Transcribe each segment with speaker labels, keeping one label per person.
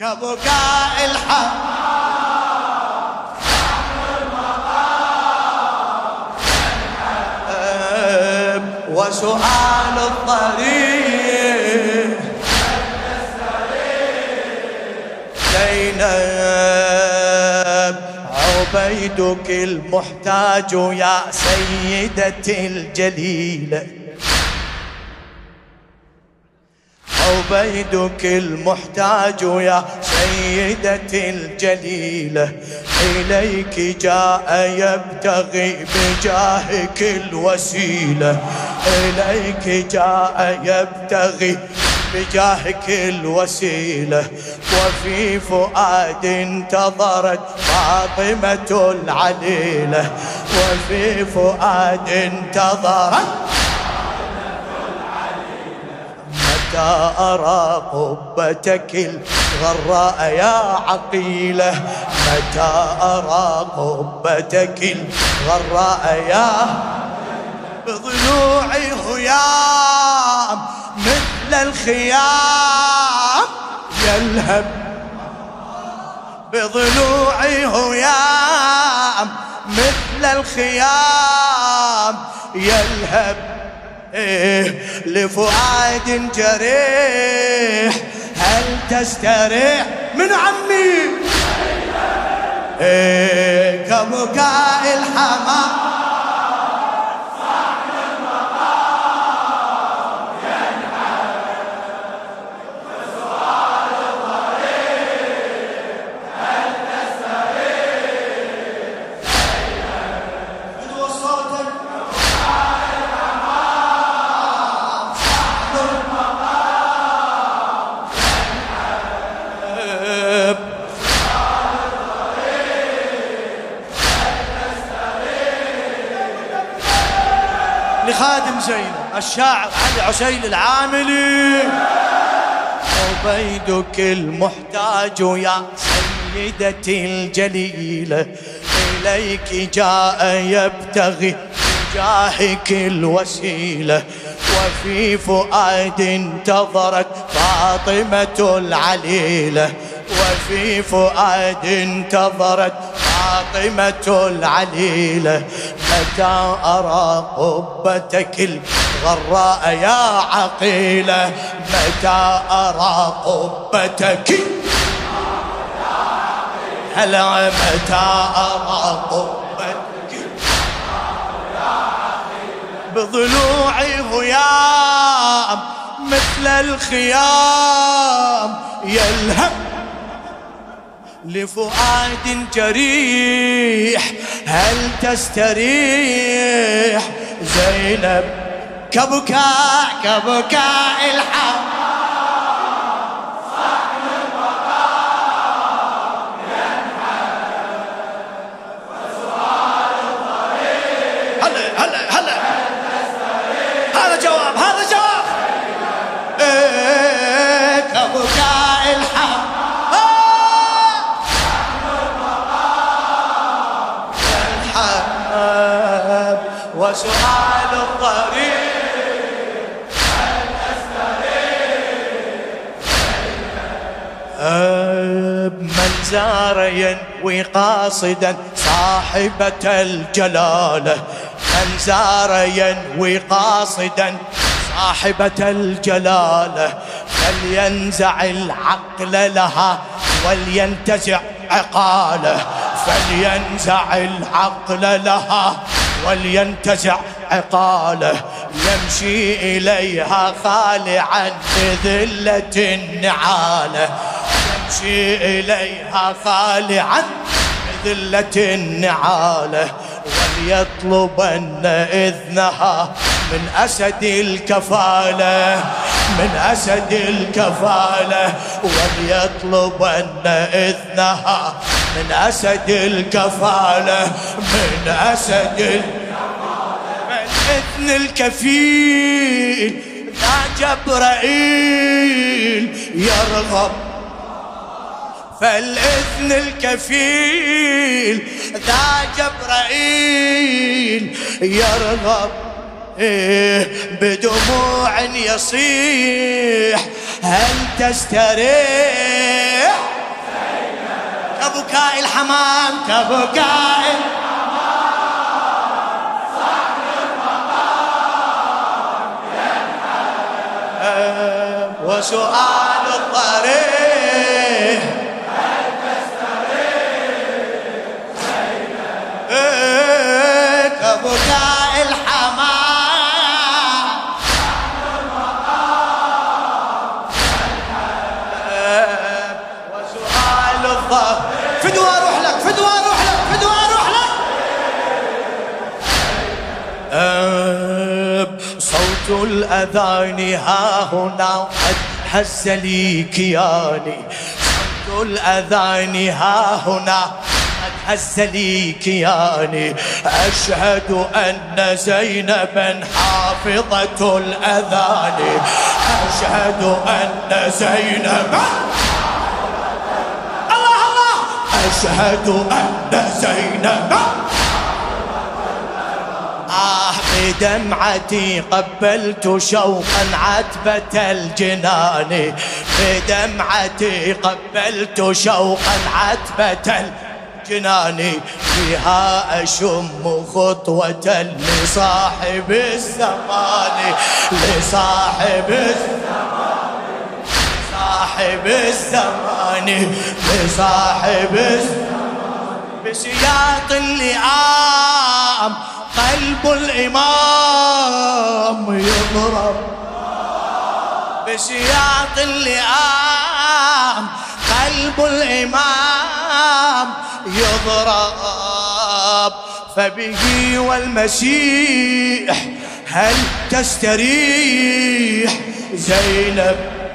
Speaker 1: كبكاء الحق وسؤال الطريق. زينب عبيدك المحتاج يا سيدتي الجليلة. عبيدك المحتاج يا سيدتي الجليلة. إليك جاء يبتغي بجاهك الوسيلة. إليك جاء يبتغي بجاهك الوسيلة. وفي فؤاد انتظرت فاطمة العليلة. وفي فؤاد انتظرت أرى قبتك الغراء يا عقيلة؟ متى أرى قبتك الغراء يا بضلوعي هيام مثل الخيام؟ يلهب بضلوعي هيام مثل الخيام. يلهب إيه لفؤاد جريح. هل تستريح؟ من عمي. إيه كبكاء الحمام لخادم زينب الشاعر علي عسيل العاملي. عبيدك المحتاج يا سيدتي الجليلة إليك جاء يبتغي بجاهك الوسيلة. وفي فؤاد انتظرت فاطمة العليلة. وفي فؤاد انتظرت فاطمة العليلة متى أرى قبتك الغراء يا عقيلة؟ متى أرى قبتك هلا متى أرى قبتك بضلوعي هيام مثل الخيام يلهم لفؤاد جريح هل تستريح؟ زينب كبكاء كبكاء الحق. من زار ينوي قاصدا صاحبة الجلالة. من زار ينوي قاصدا صاحبة الجلالة. فلينزع العقل لها ولينتزع عقاله. فلينزع العقل لها ولينتزع عقاله. يمشي إليها خالعا بذلة النعالة. يمشي إليها خالعا بذلة النعالة وليطلبن إذنها من أسد الكفالة من أسد الكفالة وليطلبن إذنها من أسد الكفالة من أسد الكفالة من إذن الكفيل. ذا جبرائيل يرغب فالإذن الكفيل ذا جبرائيل يرغب إيه بدموع يصيح. هل تستريح؟ كبكاء الحمام كبكاء وسؤال الطريق. الظهر فدوى لك فدوى أروح لك فدوى أروح لك. أب صوت الأذان ها هنا قد هز لي كياني. صوت الأذان ها هنا قد هز لي كياني. أشهد أن زينبا حافظة الأذان. أشهد أن زينبا الله الله أشهد أن زينبا آه بدمعتي قبلت شوقا عتبة الجنان. بدمعتي قبلت شوقا عتبة الجنان. فيها أشم خطوة لصاحب الزمان. لصاحب الزمان. لصاحب الزمان لصاحب الزمان. بسياط اللئام قلب الإمام يضرب. بسياط اللئام قلب الإمام يضرب. فبه والمسيح هل تستريح زينب؟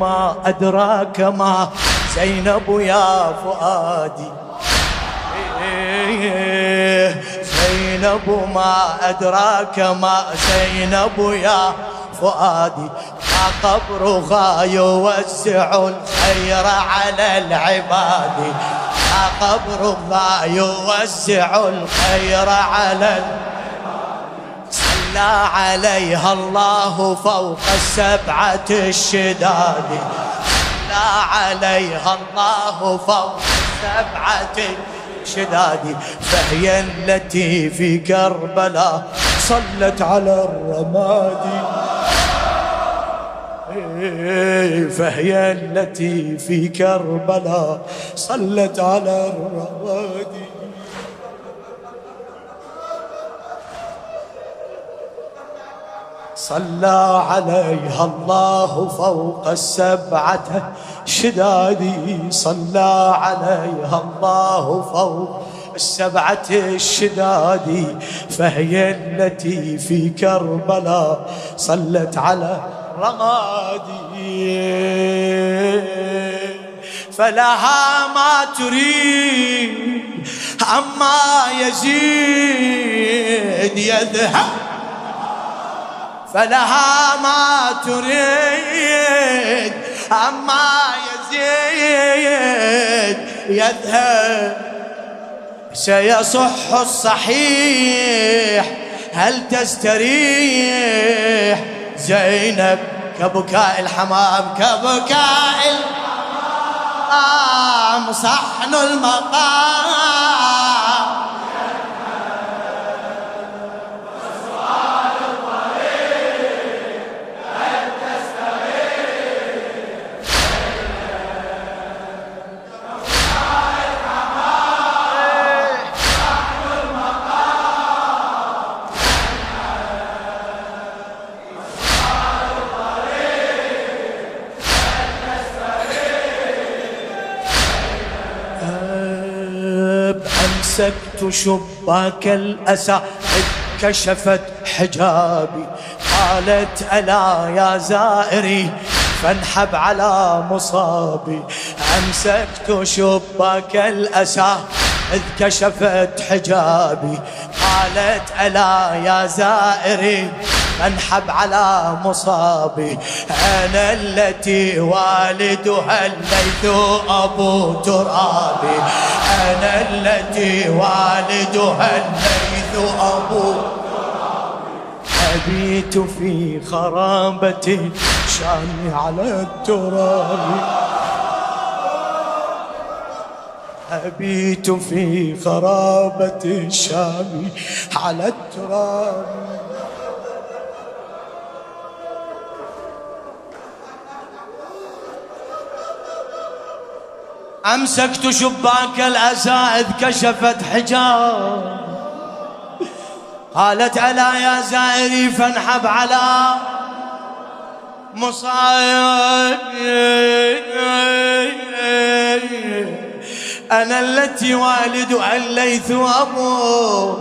Speaker 1: ما أدراك ما زينب يا فؤادي. زينب ما أدراك ما زينب يا فؤادي. قبرها يوسع الخير على العباد. قبرها يوسع الخير على عليها الله فوق السبعة الشداد. صلى عليها الله فوق السبعة شدادي فهي التي في كربلاء صلت على الرماد. فهي التي في كربلاء صلت على الرماد. صلى عليها الله فوق السبعة. شدادي صلى عليها الله فوق السبعة. الشدادي فهي التي في كربلاء صلت على رمادي فلها ما تريد أما يزيد يذهب. فلها ما تريد أما يزيد يذهب. سيصح الصحيح هل تستريح؟ زينب كبكاء الحمام كبكاء الحمام صحن المقام. أب أمسكت شباك الأسى كشفت حجابي. قالت ألا يا زائري فانحب على مصابي. أمسكت شباك الأسى إذ كشفت حجابي. قالت ألا يا زائري انحب على مصابي. أنا التي والدها الليث أبو ترابي. أنا التي والدها الليث أبو أبيت في خرابة شاني على التراب أبيت في خرابة الشام على التراب أمسكت شباك الأسى كشفت حجاب. قالت ألا يا زائري فانحب على مصايب أنا التي والد الليث أبو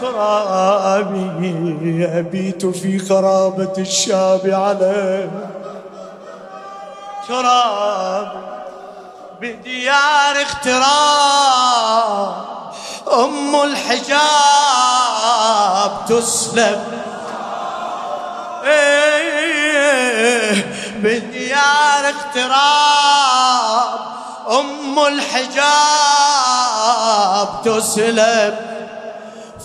Speaker 1: ترابي. أبيت في خرابة الشاب على تراب بديار اختراب أم الحجاب تسلب إيه بديار اختراب أم الحجاب تسلب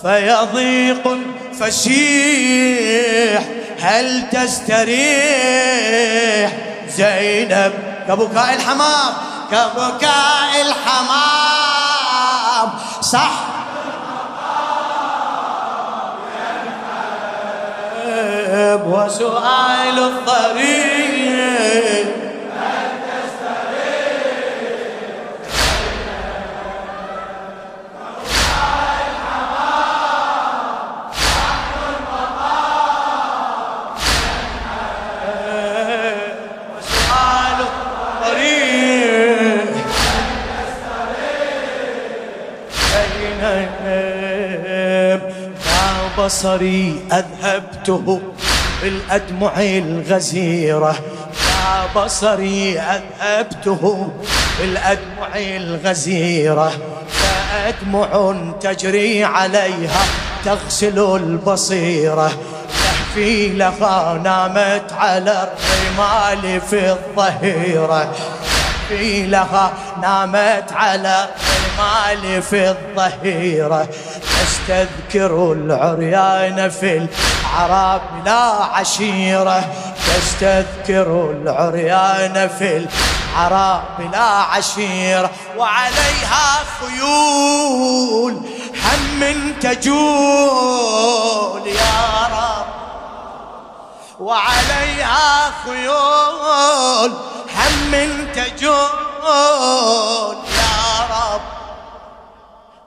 Speaker 1: فيضيق فسيح هل تستريح زينب؟ كبكاء الحمام كبكاء الحمام. صح. وسؤال الطريق. بصري أذهبته بالأدمع الغزيرة. يا بصري أذهبته بالأدمع الغزيرة. فأدمع تجري عليها تغسل البصيرة. تحفي لها نامت على الرمال في الظهيرة. تحفي لها نامت على الرمال في الظهيرة. تستذكر العريان في العراب لا عشيرة. تستذكر العريان في العراب لا عشيرة. وعليها خيول هم تجول يا رب. وعليها خيول هم تجول. يا رب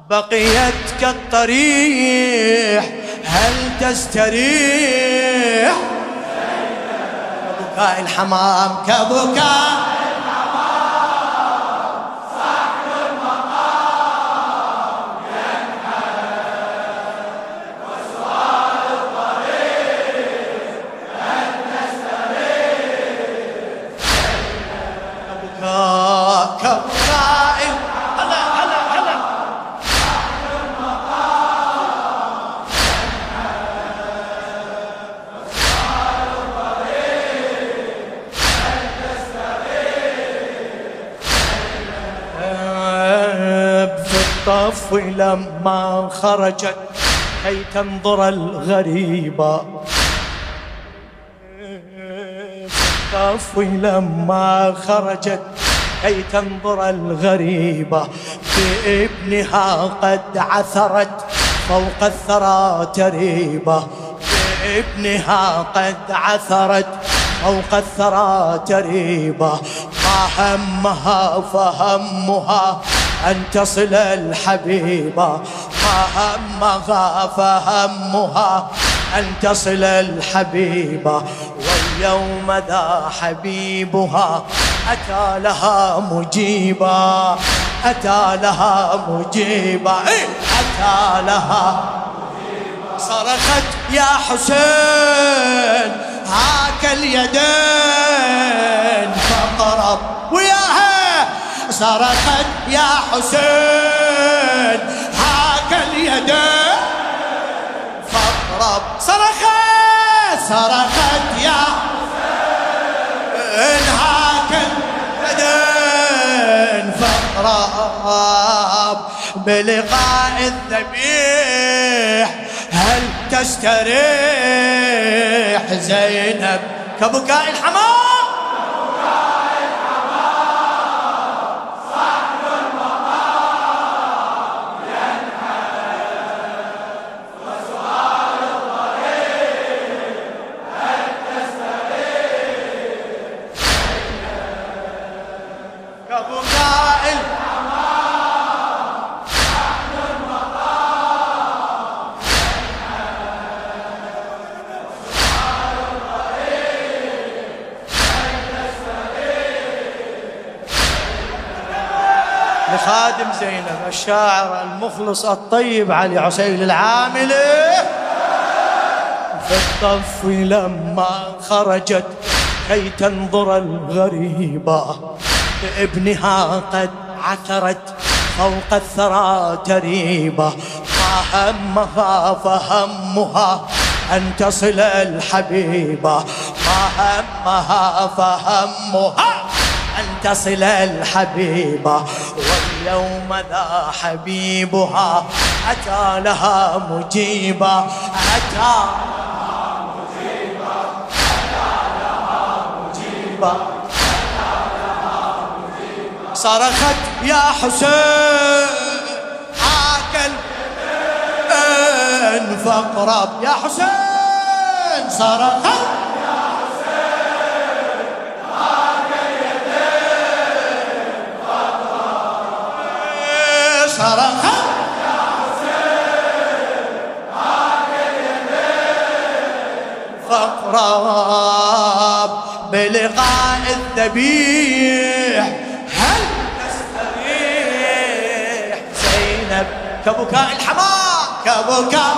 Speaker 1: بقيت كالطريح هل تستريح؟ كبكاء الحمام كبكاء الصف لما خرجت كي تنظر الغريبة الصف لما خرجت كي تنظر الغريبة بابنها قد عثرت فوق الثرى تريبة بابنها قد عثرت فوق الثرى تريبة ما همها فهمها أن تصل الحبيبة ما همها فهمها. أن تصل الحبيبة واليوم ذا حبيبها. أتى لها مجيبا أتى لها مجيبا. إيه، أتى لها. صرخت يا حسين هاك اليدين. فقرب وياها صرخت يا حسين. هاك اليدين فقرب صرخت صرخت يا حسين. هاك اليدين فقرب بلقاء الذبيح. هل تستريح زينب؟ كبكاء الحمام. لخادم زينب الشاعر المخلص الطيب علي عسيل العاملي في الطف لما خرجت كي تنظر الغريبة بابنها قد عثرت فوق الثرى تريبة. ما همها فهمها أن تصل الحبيبة. ما همها فهمها أن تصل الحبيبة. واليوم ذا حبيبها أتى لها مجيبة أتى صرخت يا حسين عاكل فاقرب يا حسين صرخت. فاقرب بلقاء الذبيح. هل تستريح زينب كبكاء الحمام كبكاء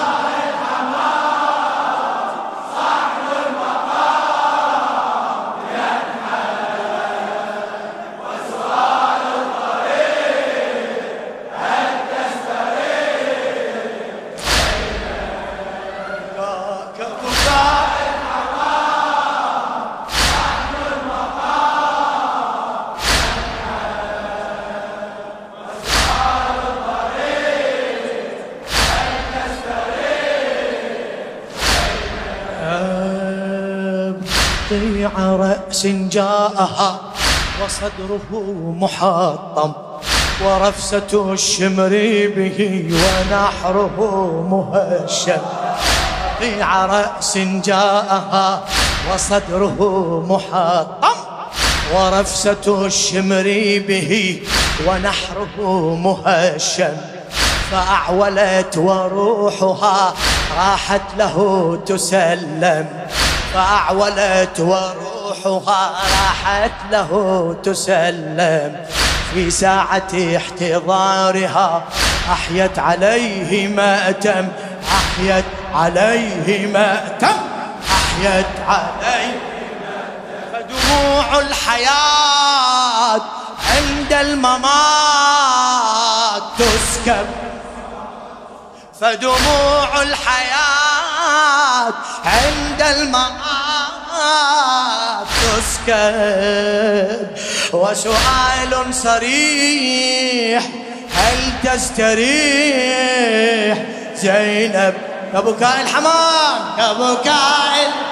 Speaker 1: قطيع رأس جاءها وصدره محطم ورفسة الشمر به ونحره مهشم. قطيع رأس جاءها وصدره محطم ورفسة الشمر به ونحره مهشم. فأعولت وروحها راحت له تسلم. فأعولت وروحها راحت له تسلم. في ساعة احتضارها أحيت عليه مأتم أحيت عليه مأتم أحيت عليه فدموع الحياة عند الممات تسكب. فدموع الحياة عند الممات تسكب وسؤال صريح هل تستريح؟ زينب كبكاء الحمام كبكاء الحمام